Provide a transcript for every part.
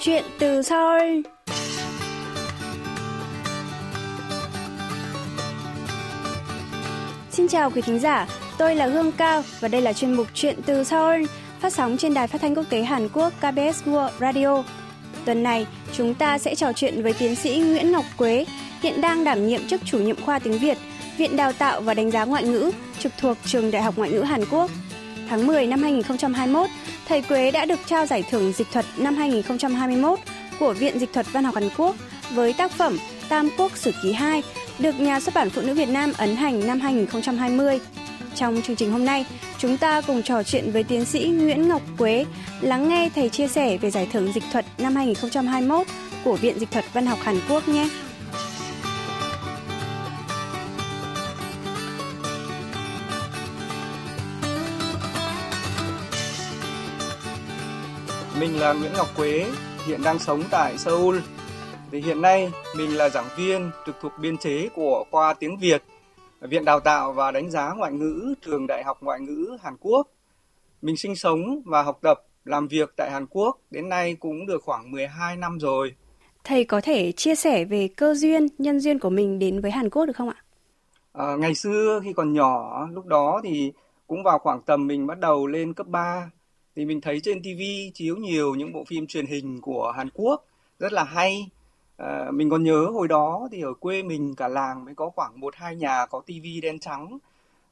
Chuyện từ Seoul Xin chào quý thính giả, tôi là Hương Cao và đây là chuyên mục Chuyện từ Seoul phát sóng trên đài phát thanh quốc tế Hàn Quốc KBS World Radio. Tuần này, chúng ta sẽ trò chuyện với tiến sĩ Nguyễn Ngọc Quế, hiện đang đảm nhiệm chức chủ nhiệm khoa tiếng Việt, Viện Đào tạo và Đánh giá Ngoại ngữ, trực thuộc Trường Đại học Ngoại ngữ Hàn Quốc. Tháng 10 năm 2021, thầy Quế đã được trao giải thưởng dịch thuật năm 2021 của Viện Dịch thuật Văn học Hàn Quốc với tác phẩm Tam Quốc Sử Ký 2 được Nhà xuất bản Phụ nữ Việt Nam ấn hành năm 2020. Trong chương trình hôm nay, chúng ta cùng trò chuyện với tiến sĩ Nguyễn Ngọc Quế, lắng nghe thầy chia sẻ về giải thưởng dịch thuật năm 2021 của Viện Dịch thuật Văn học Hàn Quốc nhé. Mình là Nguyễn Ngọc Quế, hiện đang sống tại Seoul. Thì hiện nay mình là giảng viên trực thuộc biên chế của khoa tiếng Việt, Viện Đào tạo và Đánh giá Ngoại ngữ, Trường Đại học Ngoại ngữ Hàn Quốc. Mình sinh sống và học tập, làm việc tại Hàn Quốc đến nay cũng được khoảng 12 năm rồi. Thầy có thể chia sẻ về cơ duyên, nhân duyên của mình đến với Hàn Quốc được không ạ? À, ngày xưa khi còn nhỏ, lúc đó thì cũng vào khoảng tầm mình bắt đầu lên cấp 3 thì mình thấy trên TV chiếu nhiều những bộ phim truyền hình của Hàn Quốc rất là hay. À, mình còn nhớ hồi đó thì ở quê mình cả làng mới có khoảng một hai nhà có TV đen trắng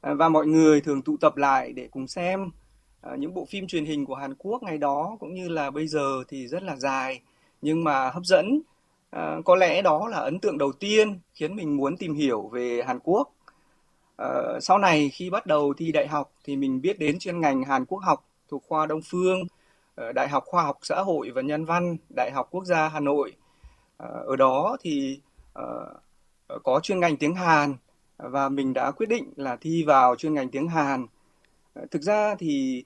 à, và mọi người thường tụ tập lại để cùng xem à, những bộ phim truyền hình của Hàn Quốc ngày đó cũng như là bây giờ thì rất là dài nhưng mà hấp dẫn. À, có lẽ đó là ấn tượng đầu tiên khiến mình muốn tìm hiểu về Hàn Quốc. À, sau này khi bắt đầu thi đại học thì mình biết đến chuyên ngành Hàn Quốc học thuộc khoa Đông Phương, ờ, Đại học Khoa học Xã hội và Nhân văn, Đại học Quốc gia Hà Nội. Ờ, ở đó thì ờ, có chuyên ngành tiếng Hàn và mình đã quyết định là thi vào chuyên ngành tiếng Hàn. Thực ra thì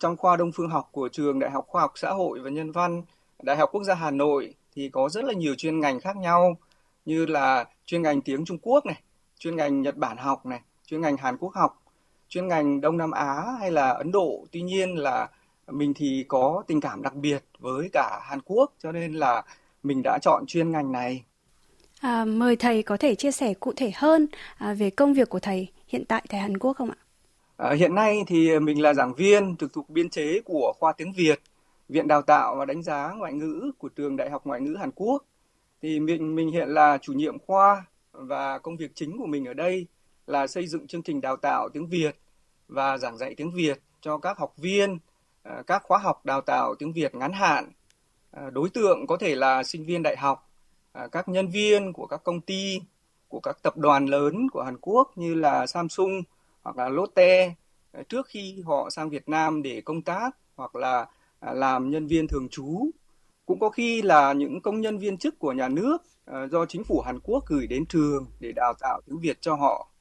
trong khoa Đông Phương học của trường Đại học Khoa học Xã hội và Nhân văn, Đại học Quốc gia Hà Nội thì có rất là nhiều chuyên ngành khác nhau như là chuyên ngành tiếng Trung Quốc này, chuyên ngành Nhật Bản học này, chuyên ngành Hàn Quốc học chuyên ngành Đông Nam Á hay là Ấn Độ. Tuy nhiên là mình thì có tình cảm đặc biệt với cả Hàn Quốc cho nên là mình đã chọn chuyên ngành này. À, mời thầy có thể chia sẻ cụ thể hơn à, về công việc của thầy hiện tại tại Hàn Quốc không ạ? À, hiện nay thì mình là giảng viên trực thuộc biên chế của khoa tiếng Việt, Viện Đào tạo và Đánh giá Ngoại ngữ của trường Đại học Ngoại ngữ Hàn Quốc. Thì mình mình hiện là chủ nhiệm khoa và công việc chính của mình ở đây là xây dựng chương trình đào tạo tiếng Việt và giảng dạy tiếng Việt cho các học viên à, các khóa học đào tạo tiếng Việt ngắn hạn. À, đối tượng có thể là sinh viên đại học, à, các nhân viên của các công ty, của các tập đoàn lớn của Hàn Quốc như là Samsung hoặc là Lotte trước khi họ sang Việt Nam để công tác hoặc là làm nhân viên thường trú. Cũng có khi là những công nhân viên chức của nhà nước do chính phủ Hàn Quốc gửi đến trường để đào tạo tiếng Việt cho họ.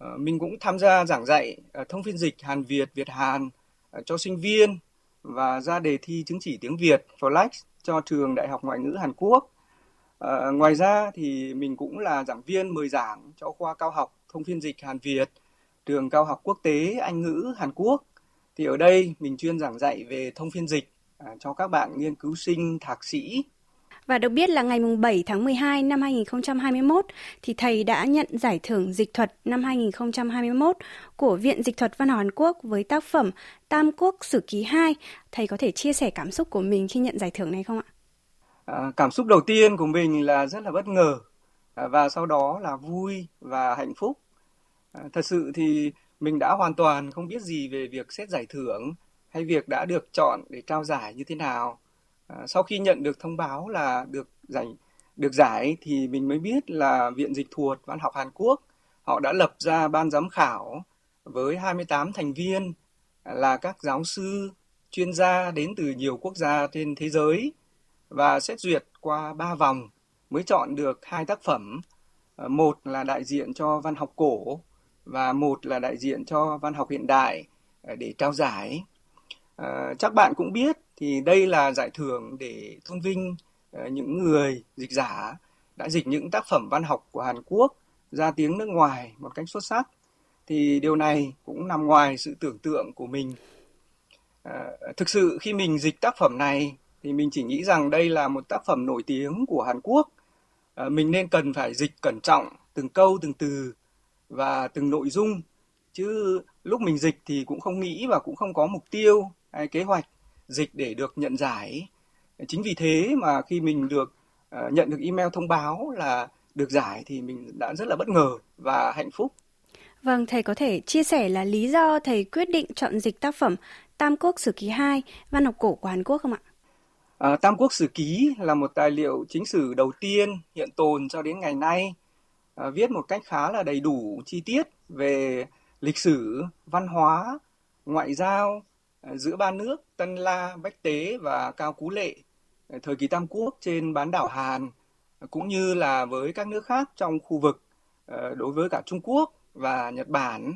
Ờ, mình cũng tham gia giảng dạy ờ, thông phiên dịch Hàn Việt, Việt Hàn ờ, cho sinh viên và ra đề thi chứng chỉ tiếng Việt FLEX cho trường Đại học Ngoại ngữ Hàn Quốc. À, ngoài ra thì mình cũng là giảng viên mời giảng cho khoa cao học thông phiên dịch Hàn Việt, trường cao học quốc tế Anh ngữ Hàn Quốc. Thì ở đây mình chuyên giảng dạy về thông phiên dịch à, cho các bạn nghiên cứu sinh thạc sĩ và được biết là ngày 7 tháng 12 năm 2021 thì thầy đã nhận giải thưởng dịch thuật năm 2021 của Viện Dịch thuật Văn hóa Hàn Quốc với tác phẩm Tam Quốc Sử Ký 2. Thầy có thể chia sẻ cảm xúc của mình khi nhận giải thưởng này không ạ? À, cảm xúc đầu tiên của mình là rất là bất ngờ à, và sau đó là vui và hạnh phúc. À, thật sự thì mình đã hoàn toàn không biết gì về việc xét giải thưởng hay việc đã được chọn để trao giải như thế nào À, sau khi nhận được thông báo là được giải được giải thì mình mới biết là Viện Dịch thuật Văn học Hàn Quốc họ đã lập ra ban giám khảo với 28 thành viên là các giáo sư, chuyên gia đến từ nhiều quốc gia trên thế giới và xét duyệt qua 3 vòng mới chọn được hai tác phẩm. À, một là đại diện cho văn học cổ và một là đại diện cho văn học hiện đại à, để trao giải. À, chắc bạn cũng biết thì đây là giải thưởng để tôn vinh ờ, những người dịch giả đã dịch những tác phẩm văn học của Hàn Quốc ra tiếng nước ngoài một cách xuất sắc. Thì điều này cũng nằm ngoài sự tưởng tượng của mình. À, thực sự khi mình dịch tác phẩm này thì mình chỉ nghĩ rằng đây là một tác phẩm nổi tiếng của Hàn Quốc. À, mình nên cần phải dịch cẩn trọng từng câu từng từ và từng nội dung. Chứ lúc mình dịch thì cũng không nghĩ và cũng không có mục tiêu hay kế hoạch dịch để được nhận giải. Chính vì thế mà khi mình được uh, nhận được email thông báo là được giải thì mình đã rất là bất ngờ và hạnh phúc. Vâng, thầy có thể chia sẻ là lý do thầy quyết định chọn dịch tác phẩm Tam Quốc Sử Ký 2, văn học cổ của Hàn Quốc không ạ? À, Tam Quốc Sử Ký là một tài liệu chính sử đầu tiên hiện tồn cho đến ngày nay, à, viết một cách khá là đầy đủ, chi tiết về lịch sử, văn hóa, ngoại giao Ờ, giữa ba nước Tân La, Bách Tế và Cao Cú Lệ ờ, thời kỳ Tam Quốc trên bán đảo Hàn ờ, cũng như là với các nước khác trong khu vực đối với cả Trung Quốc và Nhật Bản.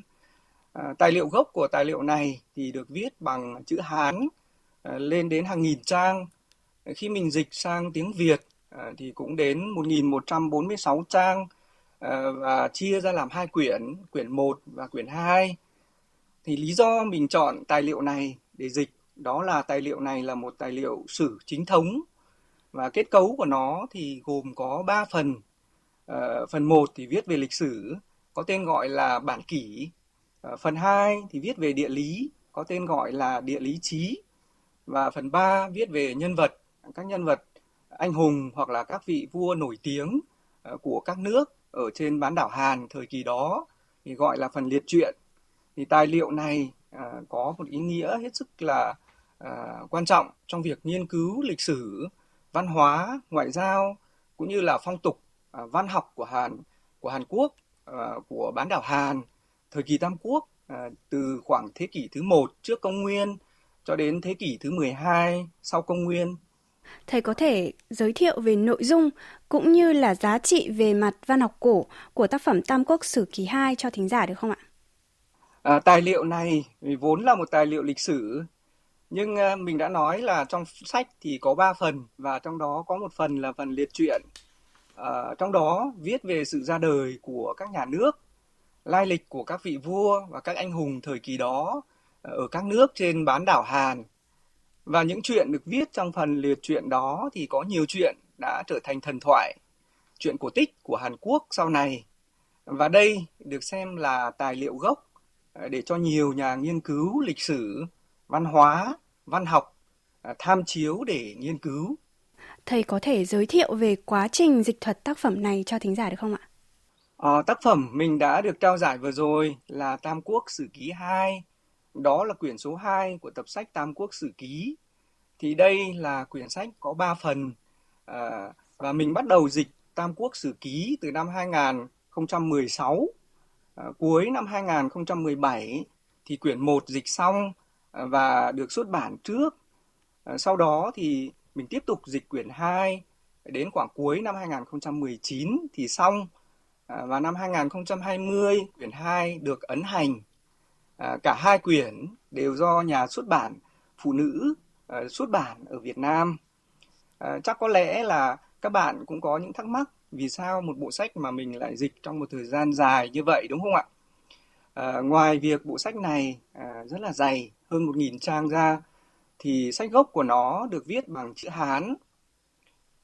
Tài liệu gốc của tài liệu này thì được viết bằng chữ Hán lên đến hàng nghìn trang. Khi mình dịch sang tiếng Việt thì cũng đến 1146 trang và chia ra làm hai quyển, quyển 1 và quyển 2. Thì lý do mình chọn tài liệu này để dịch đó là tài liệu này là một tài liệu sử chính thống và kết cấu của nó thì gồm có 3 phần. À, phần 1 thì viết về lịch sử, có tên gọi là bản kỷ. À, phần 2 thì viết về địa lý, có tên gọi là địa lý trí. Và phần 3 viết về nhân vật, các nhân vật anh hùng hoặc là các vị vua nổi tiếng ờ, của các nước ở trên bán đảo Hàn thời kỳ đó thì gọi là phần liệt truyện thì tài liệu này à, có một ý nghĩa hết sức là à, quan trọng trong việc nghiên cứu lịch sử văn hóa ngoại giao cũng như là phong tục à, văn học của Hàn của Hàn Quốc à, của bán đảo Hàn thời kỳ Tam Quốc à, từ khoảng thế kỷ thứ một trước công nguyên cho đến thế kỷ thứ 12 sau công nguyên Thầy có thể giới thiệu về nội dung cũng như là giá trị về mặt văn học cổ của tác phẩm Tam Quốc Sử Ký 2 cho thính giả được không ạ? À, tài liệu này vốn là một tài liệu lịch sử nhưng à, mình đã nói là trong sách thì có 3 phần và trong đó có một phần là phần liệt truyện. À, trong đó viết về sự ra đời của các nhà nước, lai lịch của các vị vua và các anh hùng thời kỳ đó à, ở các nước trên bán đảo Hàn và những chuyện được viết trong phần liệt truyện đó thì có nhiều chuyện đã trở thành thần thoại, chuyện cổ tích của Hàn Quốc sau này. Và đây được xem là tài liệu gốc để cho nhiều nhà nghiên cứu lịch sử, văn hóa, văn học à, tham chiếu để nghiên cứu. Thầy có thể giới thiệu về quá trình dịch thuật tác phẩm này cho thính giả được không ạ? À, tác phẩm mình đã được trao giải vừa rồi là Tam Quốc Sử Ký 2 đó là quyển số 2 của tập sách Tam Quốc Sử Ký. Thì đây là quyển sách có 3 phần à, và mình bắt đầu dịch Tam Quốc Sử Ký từ năm 2016. À, cuối năm 2017 thì quyển 1 dịch xong à, và được xuất bản trước. À, sau đó thì mình tiếp tục dịch quyển 2 đến khoảng cuối năm 2019 thì xong. À, và năm 2020 quyển 2 được ấn hành À, cả hai quyển đều do nhà xuất bản phụ nữ à, xuất bản ở Việt Nam. À, chắc có lẽ là các bạn cũng có những thắc mắc vì sao một bộ sách mà mình lại dịch trong một thời gian dài như vậy đúng không ạ? À, ngoài việc bộ sách này à, rất là dày, hơn 1.000 trang ra, thì sách gốc của nó được viết bằng chữ Hán.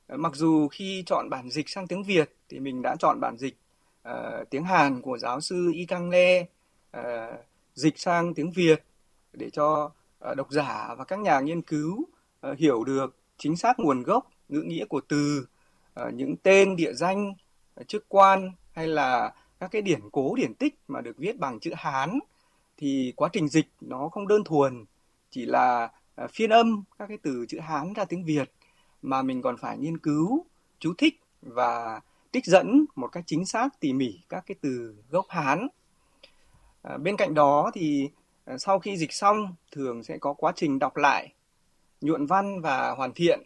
À, mặc dù khi chọn bản dịch sang tiếng Việt thì mình đã chọn bản dịch à, tiếng Hàn của giáo sư Y Kang Lê, à, dịch sang tiếng Việt để cho à, độc giả và các nhà nghiên cứu à, hiểu được chính xác nguồn gốc, ngữ nghĩa của từ, Ờ, những tên địa danh, ờ, chức quan hay là các cái điển cố điển tích mà được viết bằng chữ Hán thì quá trình dịch nó không đơn thuần chỉ là ờ, phiên âm các cái từ chữ Hán ra tiếng Việt mà mình còn phải nghiên cứu, chú thích và trích dẫn một cách chính xác tỉ mỉ các cái từ gốc Hán À, bên cạnh đó thì sau khi dịch xong thường sẽ có quá trình đọc lại, nhuận văn và hoàn thiện.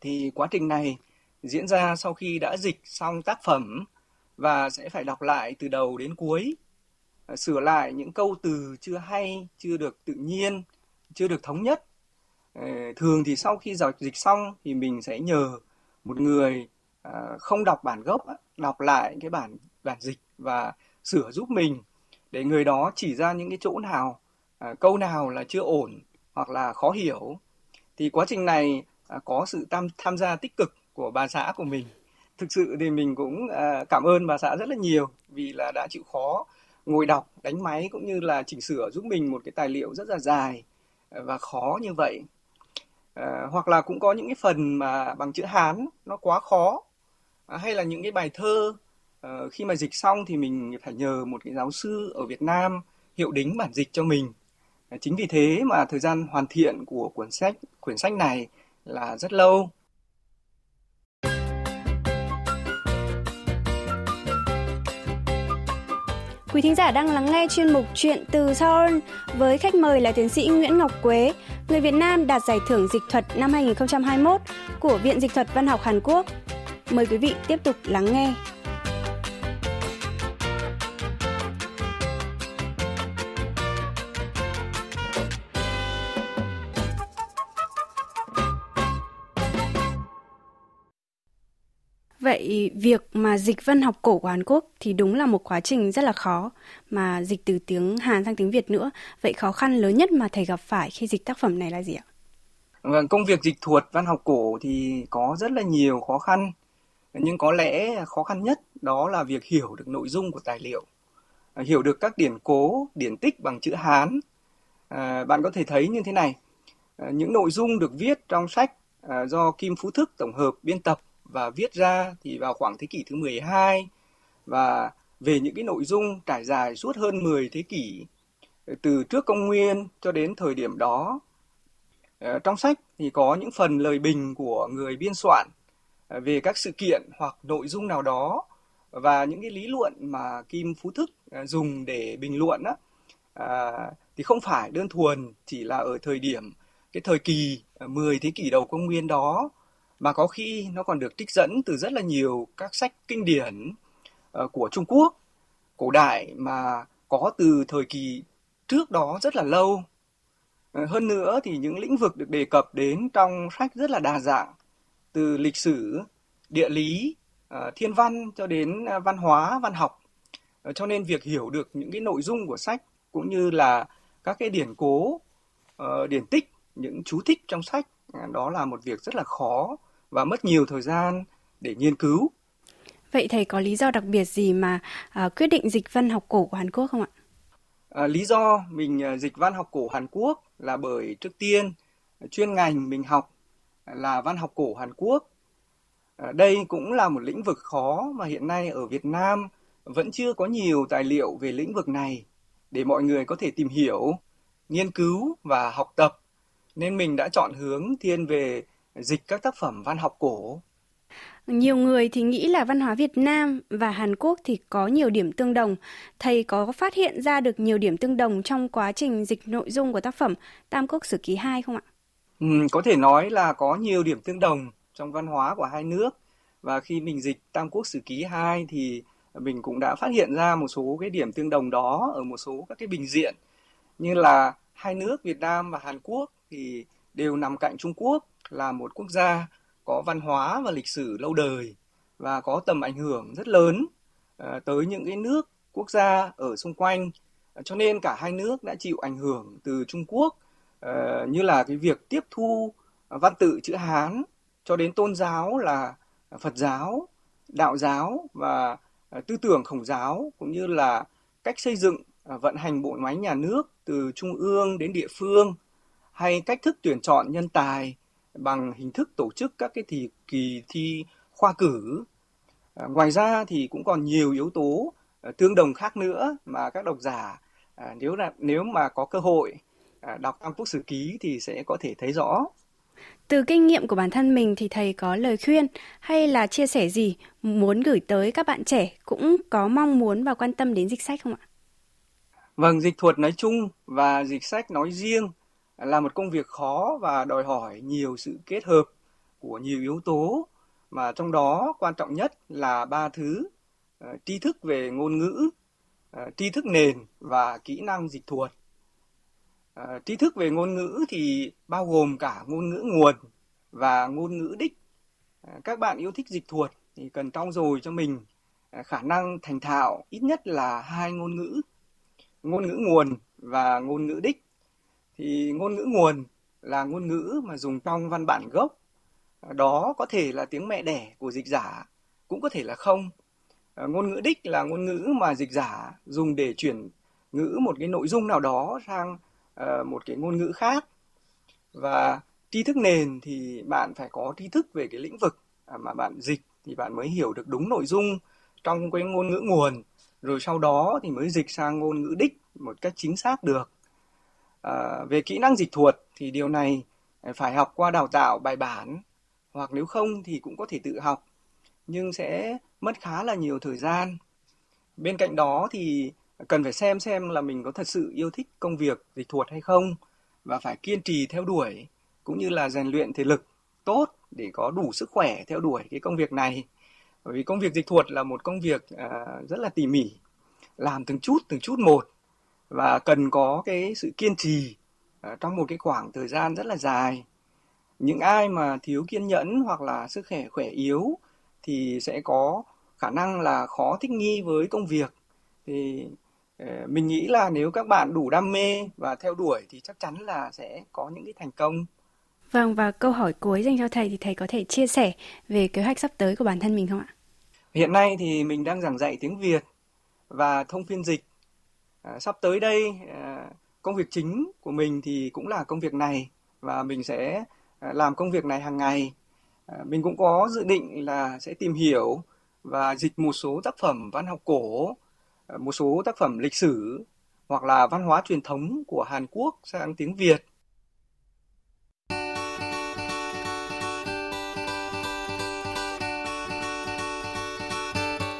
Thì quá trình này diễn ra sau khi đã dịch xong tác phẩm và sẽ phải đọc lại từ đầu đến cuối, à, sửa lại những câu từ chưa hay, chưa được tự nhiên, chưa được thống nhất. Ờ, thường thì sau khi dịch xong thì mình sẽ nhờ một người à, không đọc bản gốc đọc lại cái bản bản dịch và sửa giúp mình để người đó chỉ ra những cái chỗ nào à, câu nào là chưa ổn hoặc là khó hiểu thì quá trình này có sự tham tham gia tích cực của bà xã của mình. Thực sự thì mình cũng à, cảm ơn bà xã rất là nhiều vì là đã chịu khó ngồi đọc đánh máy cũng như là chỉnh sửa giúp mình một cái tài liệu rất là dài và khó như vậy. À, hoặc là cũng có những cái phần mà bằng chữ hán nó quá khó à, hay là những cái bài thơ à, khi mà dịch xong thì mình phải nhờ một cái giáo sư ở Việt Nam hiệu đính bản dịch cho mình. À, chính vì thế mà thời gian hoàn thiện của cuốn sách quyển sách này là rất lâu. Quý thính giả đang lắng nghe chuyên mục Chuyện từ Seoul với khách mời là tiến sĩ Nguyễn Ngọc Quế, người Việt Nam đạt giải thưởng dịch thuật năm 2021 của Viện Dịch thuật Văn học Hàn Quốc. Mời quý vị tiếp tục lắng nghe. Vậy việc mà dịch văn học cổ của Hàn Quốc thì đúng là một quá trình rất là khó mà dịch từ tiếng Hàn sang tiếng Việt nữa. Vậy khó khăn lớn nhất mà thầy gặp phải khi dịch tác phẩm này là gì ạ? Vâng, công việc dịch thuật văn học cổ thì có rất là nhiều khó khăn. Nhưng có lẽ khó khăn nhất đó là việc hiểu được nội dung của tài liệu. Hiểu được các điển cố, điển tích bằng chữ Hán. À, bạn có thể thấy như thế này. À, những nội dung được viết trong sách à, do Kim Phú Thức tổng hợp biên tập và viết ra thì vào khoảng thế kỷ thứ 12 và về những cái nội dung trải dài suốt hơn 10 thế kỷ ờ, từ trước công nguyên cho đến thời điểm đó. Ờ, trong sách thì có những phần lời bình của người biên soạn ờ, về các sự kiện hoặc nội dung nào đó và những cái lý luận mà Kim Phú Thức dùng để bình luận á, à, thì không phải đơn thuần chỉ là ở thời điểm cái thời kỳ 10 thế kỷ đầu công nguyên đó mà có khi nó còn được trích dẫn từ rất là nhiều các sách kinh điển ờ, của Trung Quốc cổ đại mà có từ thời kỳ trước đó rất là lâu. Ờ, hơn nữa thì những lĩnh vực được đề cập đến trong sách rất là đa dạng, từ lịch sử, địa lý, ờ, thiên văn cho đến văn hóa, văn học. Cho nên việc hiểu được những cái nội dung của sách cũng như là các cái điển cố, điển tích, những chú thích trong sách đó là một việc rất là khó và mất nhiều thời gian để nghiên cứu. Vậy thầy có lý do đặc biệt gì mà à, quyết định dịch văn học cổ của Hàn Quốc không ạ? À, lý do mình à, dịch văn học cổ Hàn Quốc là bởi trước tiên chuyên ngành mình học là văn học cổ Hàn Quốc. À, đây cũng là một lĩnh vực khó mà hiện nay ở Việt Nam vẫn chưa có nhiều tài liệu về lĩnh vực này để mọi người có thể tìm hiểu, nghiên cứu và học tập. Nên mình đã chọn hướng thiên về dịch các tác phẩm văn học cổ. Nhiều người thì nghĩ là văn hóa Việt Nam và Hàn Quốc thì có nhiều điểm tương đồng. Thầy có phát hiện ra được nhiều điểm tương đồng trong quá trình dịch nội dung của tác phẩm Tam Quốc Sử Ký 2 không ạ? Ừ, có thể nói là có nhiều điểm tương đồng trong văn hóa của hai nước. Và khi mình dịch Tam Quốc Sử Ký 2 thì mình cũng đã phát hiện ra một số cái điểm tương đồng đó ở một số các cái bình diện như là hai nước Việt Nam và Hàn Quốc thì đều nằm cạnh Trung Quốc là một quốc gia có văn hóa và lịch sử lâu đời và có tầm ảnh hưởng rất lớn ờ, tới những cái nước quốc gia ở xung quanh. Cho nên cả hai nước đã chịu ảnh hưởng từ Trung Quốc ờ, như là cái việc tiếp thu văn tự chữ Hán cho đến tôn giáo là Phật giáo, đạo giáo và ờ, tư tưởng khổng giáo cũng như là cách xây dựng vận hành bộ máy nhà nước từ trung ương đến địa phương hay cách thức tuyển chọn nhân tài bằng hình thức tổ chức các cái thì kỳ thi khoa cử. À, ngoài ra thì cũng còn nhiều yếu tố à, tương đồng khác nữa mà các độc giả à, nếu là nếu mà có cơ hội à, đọc Tam Quốc Sử Ký thì sẽ có thể thấy rõ. Từ kinh nghiệm của bản thân mình thì thầy có lời khuyên hay là chia sẻ gì muốn gửi tới các bạn trẻ cũng có mong muốn và quan tâm đến dịch sách không ạ? Vâng, dịch thuật nói chung và dịch sách nói riêng là một công việc khó và đòi hỏi nhiều sự kết hợp của nhiều yếu tố, mà trong đó quan trọng nhất là ba thứ ờ, tri thức về ngôn ngữ ờ, tri thức nền và kỹ năng dịch thuật. Ờ, tri thức về ngôn ngữ thì bao gồm cả ngôn ngữ nguồn và ngôn ngữ đích. Các bạn yêu thích dịch thuật thì cần trau dồi cho mình khả năng thành thạo ít nhất là hai ngôn ngữ ngôn ngữ nguồn và ngôn ngữ đích thì ngôn ngữ nguồn là ngôn ngữ mà dùng trong văn bản gốc. Đó có thể là tiếng mẹ đẻ của dịch giả, cũng có thể là không. À, ngôn ngữ đích là ngôn ngữ mà dịch giả dùng để chuyển ngữ một cái nội dung nào đó sang à, một cái ngôn ngữ khác. Và tri thức nền thì bạn phải có tri thức về cái lĩnh vực à, mà bạn dịch thì bạn mới hiểu được đúng nội dung trong cái ngôn ngữ nguồn rồi sau đó thì mới dịch sang ngôn ngữ đích một cách chính xác được à, về kỹ năng dịch thuật thì điều này ờ, phải học qua đào tạo bài bản hoặc nếu không thì cũng có thể tự học nhưng sẽ mất khá là nhiều thời gian. Bên cạnh đó thì cần phải xem xem là mình có thật sự yêu thích công việc dịch thuật hay không và phải kiên trì theo đuổi cũng như là rèn luyện thể lực tốt để có đủ sức khỏe theo đuổi cái công việc này. Bởi vì công việc dịch thuật là một công việc à, rất là tỉ mỉ làm từng chút từng chút một và cần có cái sự kiên trì à, trong một cái khoảng thời gian rất là dài những ai mà thiếu kiên nhẫn hoặc là sức khỏe khỏe yếu thì sẽ có khả năng là khó thích nghi với công việc thì à, mình nghĩ là nếu các bạn đủ đam mê và theo đuổi thì chắc chắn là sẽ có những cái thành công Vâng, và câu hỏi cuối dành cho thầy thì thầy có thể chia sẻ về kế hoạch sắp tới của bản thân mình không ạ? Hiện nay thì mình đang giảng dạy tiếng Việt và thông phiên dịch. À, sắp tới đây, à, công việc chính của mình thì cũng là công việc này và mình sẽ à, làm công việc này hàng ngày. À, mình cũng có dự định là sẽ tìm hiểu và dịch một số tác phẩm văn học cổ, à, một số tác phẩm lịch sử hoặc là văn hóa truyền thống của Hàn Quốc sang tiếng Việt